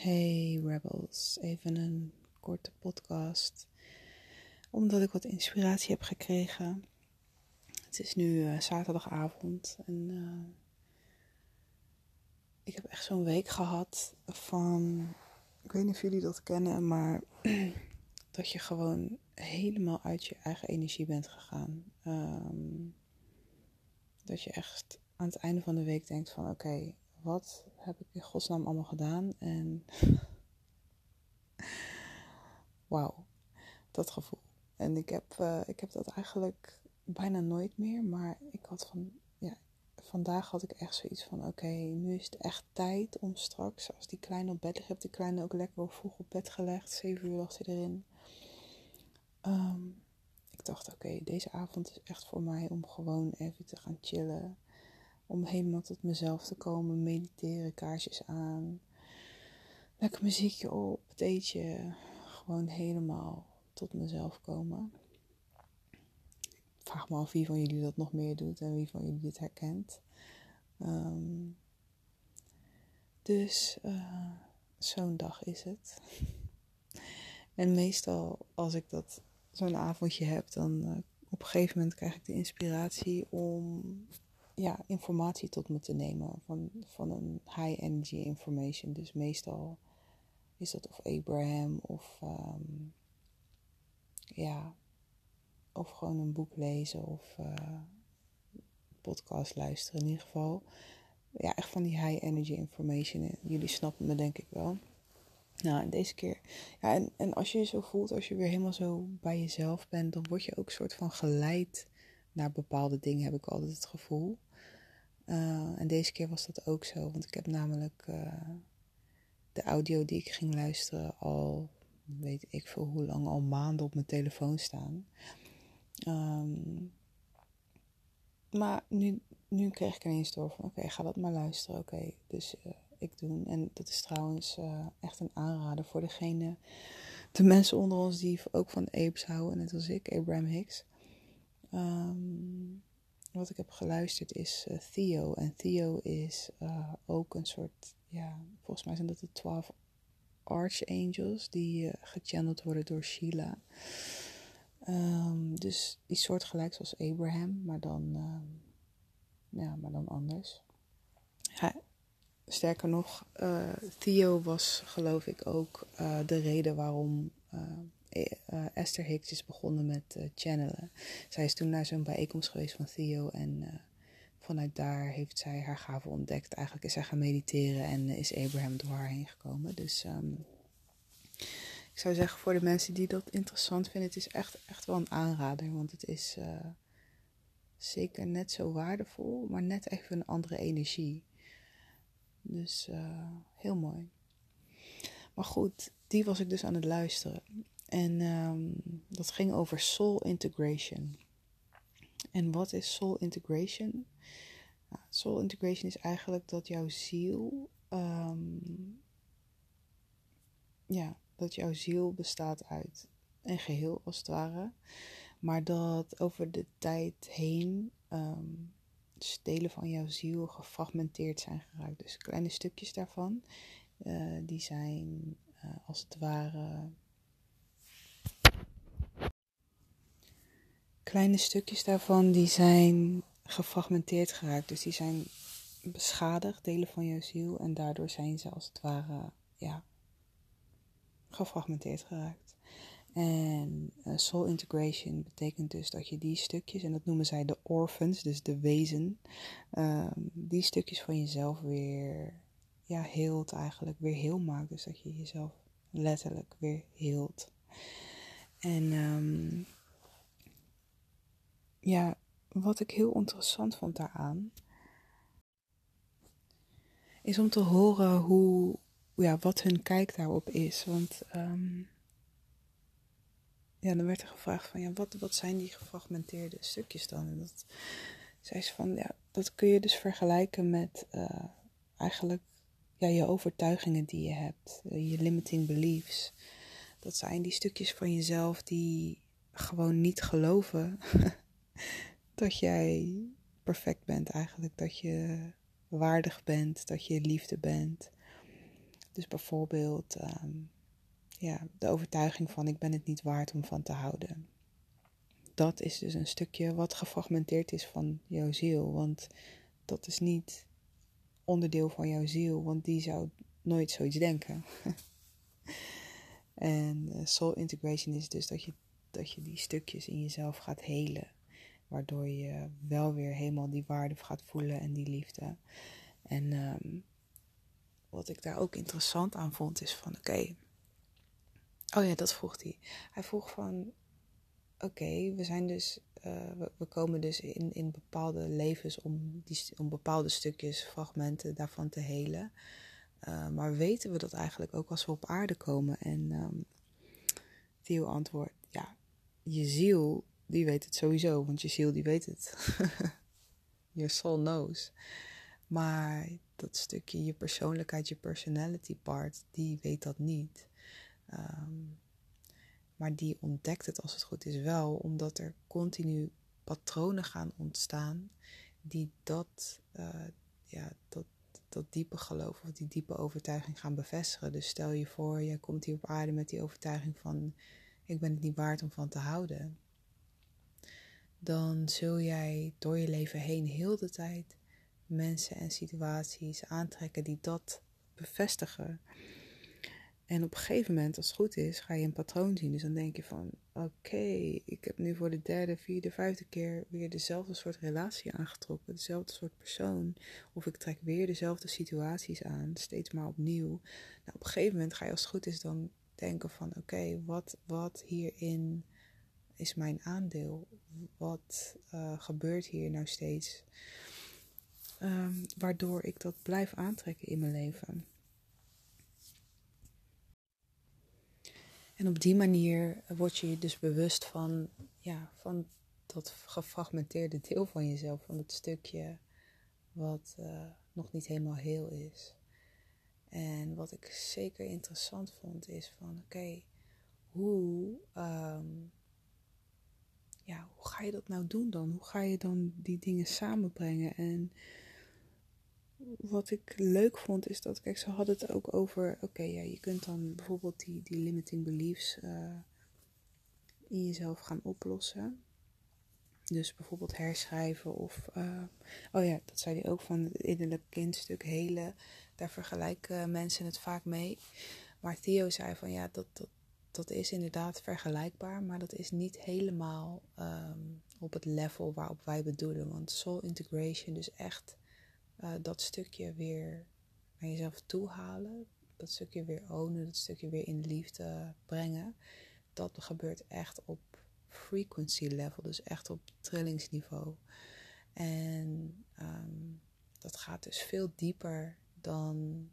Hey Rebels, even een korte podcast. Omdat ik wat inspiratie heb gekregen. Het is nu uh, zaterdagavond en uh, ik heb echt zo'n week gehad van. Ik weet niet of jullie dat kennen, maar dat je gewoon helemaal uit je eigen energie bent gegaan. Um, dat je echt aan het einde van de week denkt van oké, wat heb ik in godsnaam allemaal gedaan? En wauw, dat gevoel. En ik heb, uh, ik heb dat eigenlijk bijna nooit meer, maar ik had van, ja, vandaag had ik echt zoiets van, oké, nu is het echt tijd om straks, als die kleine op bed ligt, heb die kleine ook lekker vroeg op bed gelegd, zeven uur lag ze erin. Um, ik dacht, oké, deze avond is echt voor mij om gewoon even te gaan chillen om helemaal tot mezelf te komen. Mediteren, kaarsjes aan. Lekker muziekje op, theetje. Gewoon helemaal tot mezelf komen. Ik vraag me af wie van jullie dat nog meer doet en wie van jullie dit herkent. Um, dus uh, zo'n dag is het. en meestal als ik dat zo'n avondje heb, dan uh, op een gegeven moment krijg ik de inspiratie om ja, informatie tot me te nemen van, van een high energy information. Dus meestal is dat of Abraham of um, ja, of gewoon een boek lezen of uh, podcast luisteren in ieder geval. Ja, echt van die high energy information. Jullie snappen me denk ik wel. Nou, deze keer. Ja, en, en als je je zo voelt, als je weer helemaal zo bij jezelf bent, dan word je ook soort van geleid naar bepaalde dingen, heb ik altijd het gevoel. Uh, en deze keer was dat ook zo, want ik heb namelijk uh, de audio die ik ging luisteren al, weet ik veel hoe lang, al maanden op mijn telefoon staan. Um, maar nu, nu kreeg ik ineens door van, oké, ga dat maar luisteren. Oké, dus uh, ik doen. En dat is trouwens echt een aanrader voor degene, de mensen onder ons die ook van apes houden, net als ik, Abraham Hicks. Um, wat ik heb geluisterd is uh, Theo. En Theo is uh, ook een soort, ja, volgens mij zijn dat de twaalf archangels die uh, gechanneld worden door Sheila. Um, dus die soort gelijk zoals Abraham, maar dan, ja, maar dan anders. Sterker nog, Theo was geloof ik ook de reden waarom uh, Esther Hicks is begonnen met uh, channelen. Zij is toen naar zo'n bijeenkomst geweest van Theo en uh, vanuit daar heeft zij haar gave ontdekt. Eigenlijk is zij gaan mediteren en is Abraham door haar heen gekomen. Dus um, ik zou zeggen voor de mensen die dat interessant vinden, het is echt, echt wel een aanrader. Want het is zeker net zo waardevol, maar net even een andere energie. Dus heel mooi. Maar goed, die was ik dus aan het luisteren. En um, dat ging over soul integration. En wat is soul integration? Nou, soul integration is eigenlijk dat jouw ziel, um, ja, dat jouw ziel bestaat uit een geheel als het ware, maar dat over de tijd heen um, delen van jouw ziel gefragmenteerd zijn geraakt. Dus kleine stukjes daarvan, uh, die zijn uh, als het ware kleine stukjes daarvan die zijn gefragmenteerd geraakt. Dus die zijn beschadigd, delen van jouw ziel. En daardoor zijn ze als het ware, ja, gefragmenteerd geraakt. En uh, soul integration betekent dus dat je die stukjes, en dat noemen zij de orphans, dus de wezen, um, die stukjes van jezelf weer, ja, heelt eigenlijk, weer heel maakt. Dus dat je jezelf letterlijk weer heelt. En um, ja, wat ik heel interessant vond daaraan, is om te horen hoe, ja, wat hun kijk daarop is. Want um, ja, dan werd er gevraagd van, ja, wat, wat zijn die gefragmenteerde stukjes dan? En dat zei ze van, ja, dat kun je dus vergelijken met uh, eigenlijk ja, je overtuigingen die je hebt, je limiting beliefs. Dat zijn die stukjes van jezelf die gewoon niet geloven dat jij perfect bent eigenlijk. Dat je waardig bent, dat je liefde bent. Dus bijvoorbeeld ehm, ja, de overtuiging van ik ben het niet waard om van te houden. Dat is dus een stukje wat gefragmenteerd is van jouw ziel. Want dat is niet onderdeel van jouw ziel, want die zou nooit zoiets denken. en uh, soul integration is dus dat je, dat je die stukjes in jezelf gaat helen. Waardoor je wel weer helemaal die waarde gaat voelen en die liefde. En um, wat ik daar ook interessant aan vond is van oké. Oh ja, dat vroeg hij. Hij vroeg van oké, we zijn dus. Uh, we, komen dus in, in bepaalde levens om, die, om bepaalde stukjes, fragmenten daarvan te helen. Uh, maar weten we dat eigenlijk ook als we op aarde komen? En um, Theo antwoordt, ja, je ziel, die weet het sowieso, want je ziel, die weet het. Your soul knows. Maar dat stukje, je persoonlijkheid, je personality part, die weet dat niet. Um, maar die ontdekt het als het goed is wel, omdat er continu patronen gaan ontstaan die dat, uh, ja, dat, diepe geloof of die diepe overtuiging gaan bevestigen. Dus stel je voor, je komt hier op aarde met die overtuiging van ik ben het niet waard om van te houden. Dan zul jij door je leven heen heel de tijd mensen en situaties aantrekken die dat bevestigen. En op een gegeven moment, als het goed is, ga je een patroon zien. Dus dan denk je van, oké, ik heb nu voor de derde, vierde, vijfde keer weer dezelfde soort relatie aangetrokken. Dezelfde soort persoon. Of ik trek weer dezelfde situaties aan, steeds maar opnieuw. Nou, op een gegeven moment ga je als het goed is dan denken van, oké, wat, wat hierin is mijn aandeel? Wat uh, gebeurt hier nou steeds? Um, waardoor ik dat blijf aantrekken in mijn leven. En op die manier word je je dus bewust van, ja, van dat gefragmenteerde deel van jezelf, van het stukje wat uh, nog niet helemaal heel is. En wat ik zeker interessant vond is van, oké, hoe, hoe ga je dat nou doen dan? Hoe ga je dan die dingen samenbrengen? En wat ik leuk vond is dat, kijk, ze hadden het ook over, oké, ja, je kunt dan bijvoorbeeld die, die limiting beliefs uh, in jezelf gaan oplossen. Dus bijvoorbeeld herschrijven of, uh, oh ja, dat zei hij ook van het innerlijk kindstuk helen. Daar vergelijken mensen het vaak mee. Maar Theo zei van ja, dat, dat, dat is inderdaad vergelijkbaar, maar dat is niet helemaal um, op het level waarop wij bedoelen. Want soul integration, dus echt uh, dat stukje weer naar jezelf toe halen. Dat stukje weer ownen, dat stukje weer in liefde brengen. Dat gebeurt echt op frequency level, dus echt op trillingsniveau. En um, dat gaat dus veel dieper dan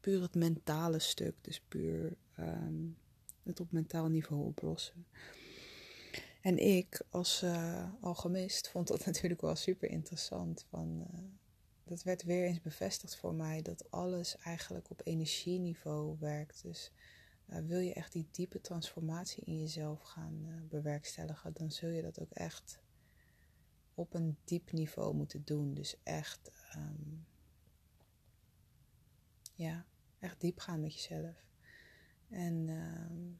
puur het mentale stuk, dus puur um, het op mentaal niveau oplossen. En ik als uh, alchemist vond dat natuurlijk wel super interessant. Van, uh, dat werd weer eens bevestigd voor mij dat alles eigenlijk op energieniveau werkt. Dus uh, wil je echt die diepe transformatie in jezelf gaan bewerkstelligen, dan zul je dat ook echt op een diep niveau moeten doen. Dus echt, um, ja, echt diep gaan met jezelf. En um,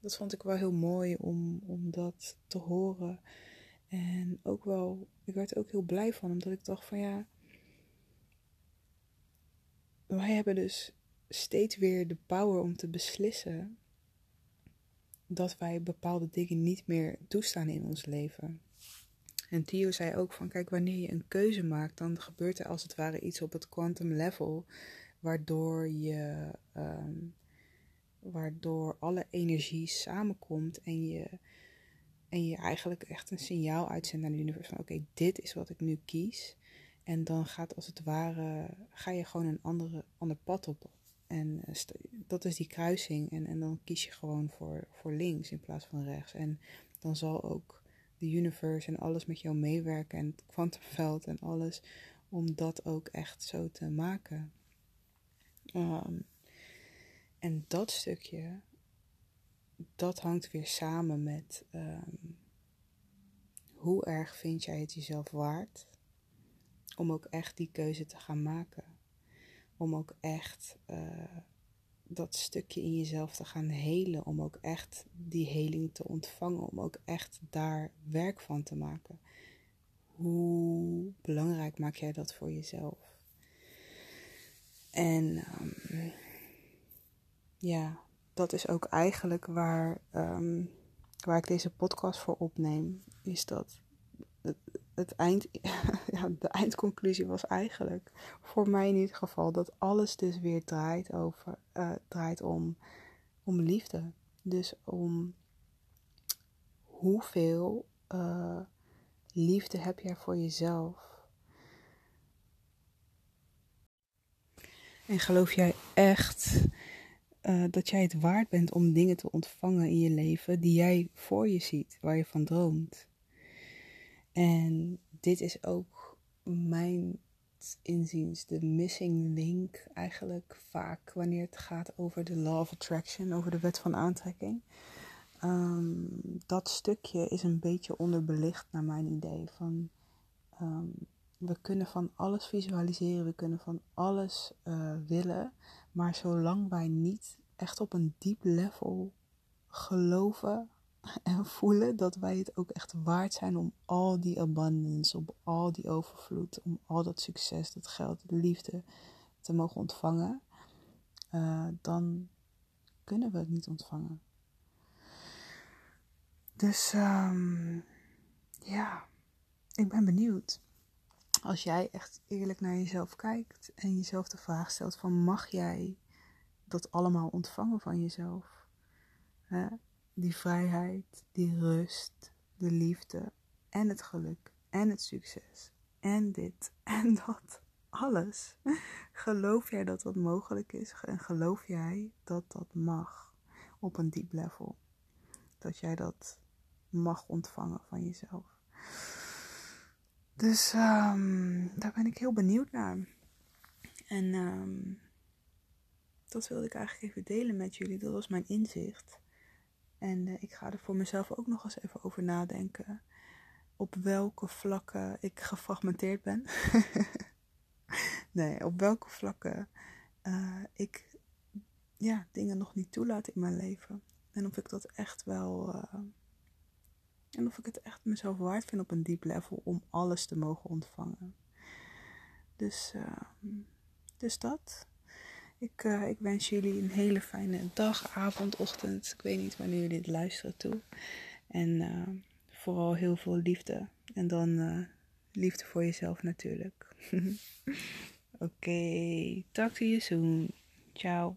dat vond ik wel heel mooi om, om dat te horen. En ook wel, ik werd er ook heel blij van, omdat ik dacht van ja, wij hebben dus steeds weer de power om te beslissen dat wij bepaalde dingen niet meer toestaan in ons leven. En Theo zei ook van, kijk, wanneer je een keuze maakt, dan gebeurt er als het ware iets op het quantum level, waardoor je, um, waardoor alle energie samenkomt en je, en je eigenlijk echt een signaal uitzendt naar het universum van, oké, dit is wat ik nu kies. En dan gaat als het ware, ga je gewoon een andere, ander pad op. En eh, dat is die kruising. En, en dan kies je gewoon voor, voor links in plaats van rechts. En dan zal ook de universe en alles met jou meewerken. En het kwantumveld en alles. Om dat ook echt zo te maken. Um, en dat stukje, dat hangt weer samen met um, hoe erg vind jij het jezelf waard om ook echt die keuze te gaan maken. om ook echt eh, dat stukje in jezelf te gaan helen, om ook echt die heling te ontvangen, om ook echt daar werk van te maken. Hoe belangrijk maak jij dat voor jezelf? En ehm, ja, dat is ook eigenlijk waar, um, waar ik deze podcast voor opneem. Is dat het, eind, ja, de eindconclusie was eigenlijk, voor mij in ieder geval, dat alles dus weer draait, over, uh, draait om, om liefde. Dus om hoeveel uh, liefde heb jij voor jezelf? En geloof jij echt uh, dat jij het waard bent om dingen te ontvangen in je leven die jij voor je ziet, waar je van droomt? En dit is ook mijn inziens de missing link eigenlijk vaak wanneer het gaat over de law of attraction, over de wet van aantrekking. Um, dat stukje is een beetje onderbelicht naar mijn idee. Van, um, we kunnen van alles visualiseren, we kunnen van alles uh, willen, maar zolang wij niet echt op een diep level geloven en voelen dat wij het ook echt waard zijn om al die abundance, om al die overvloed, om al dat succes, dat geld, de liefde te mogen ontvangen, uh, dan kunnen we het niet ontvangen. Dus um, ja, ik ben benieuwd. Als jij echt eerlijk naar jezelf kijkt en jezelf de vraag stelt van mag jij dat allemaal ontvangen van jezelf? Hè? die vrijheid, die rust, de liefde en het geluk en het succes en dit en dat. Alles. Geloof jij dat dat mogelijk is en geloof jij dat dat mag op een diep level? Dat jij dat mag ontvangen van jezelf. Dus um, daar ben ik heel benieuwd naar. En um, dat wilde ik eigenlijk even delen met jullie. Dat was mijn inzicht. En uh, ik ga er voor mezelf ook nog eens even over nadenken. Op welke vlakken ik gefragmenteerd ben. nee, op welke vlakken uh, ik ja, dingen nog niet toelaat in mijn leven. En of ik dat echt wel. Uh, en of ik het echt mezelf waard vind op een diep level om alles te mogen ontvangen. Dus, dus dat. Ik, uh, ik wens jullie een hele fijne dag, avond, ochtend. Ik weet niet wanneer jullie dit luisteren toe. En uh, vooral heel veel liefde. En dan uh, liefde voor jezelf natuurlijk. Oké, okay, talk to you. Ciao.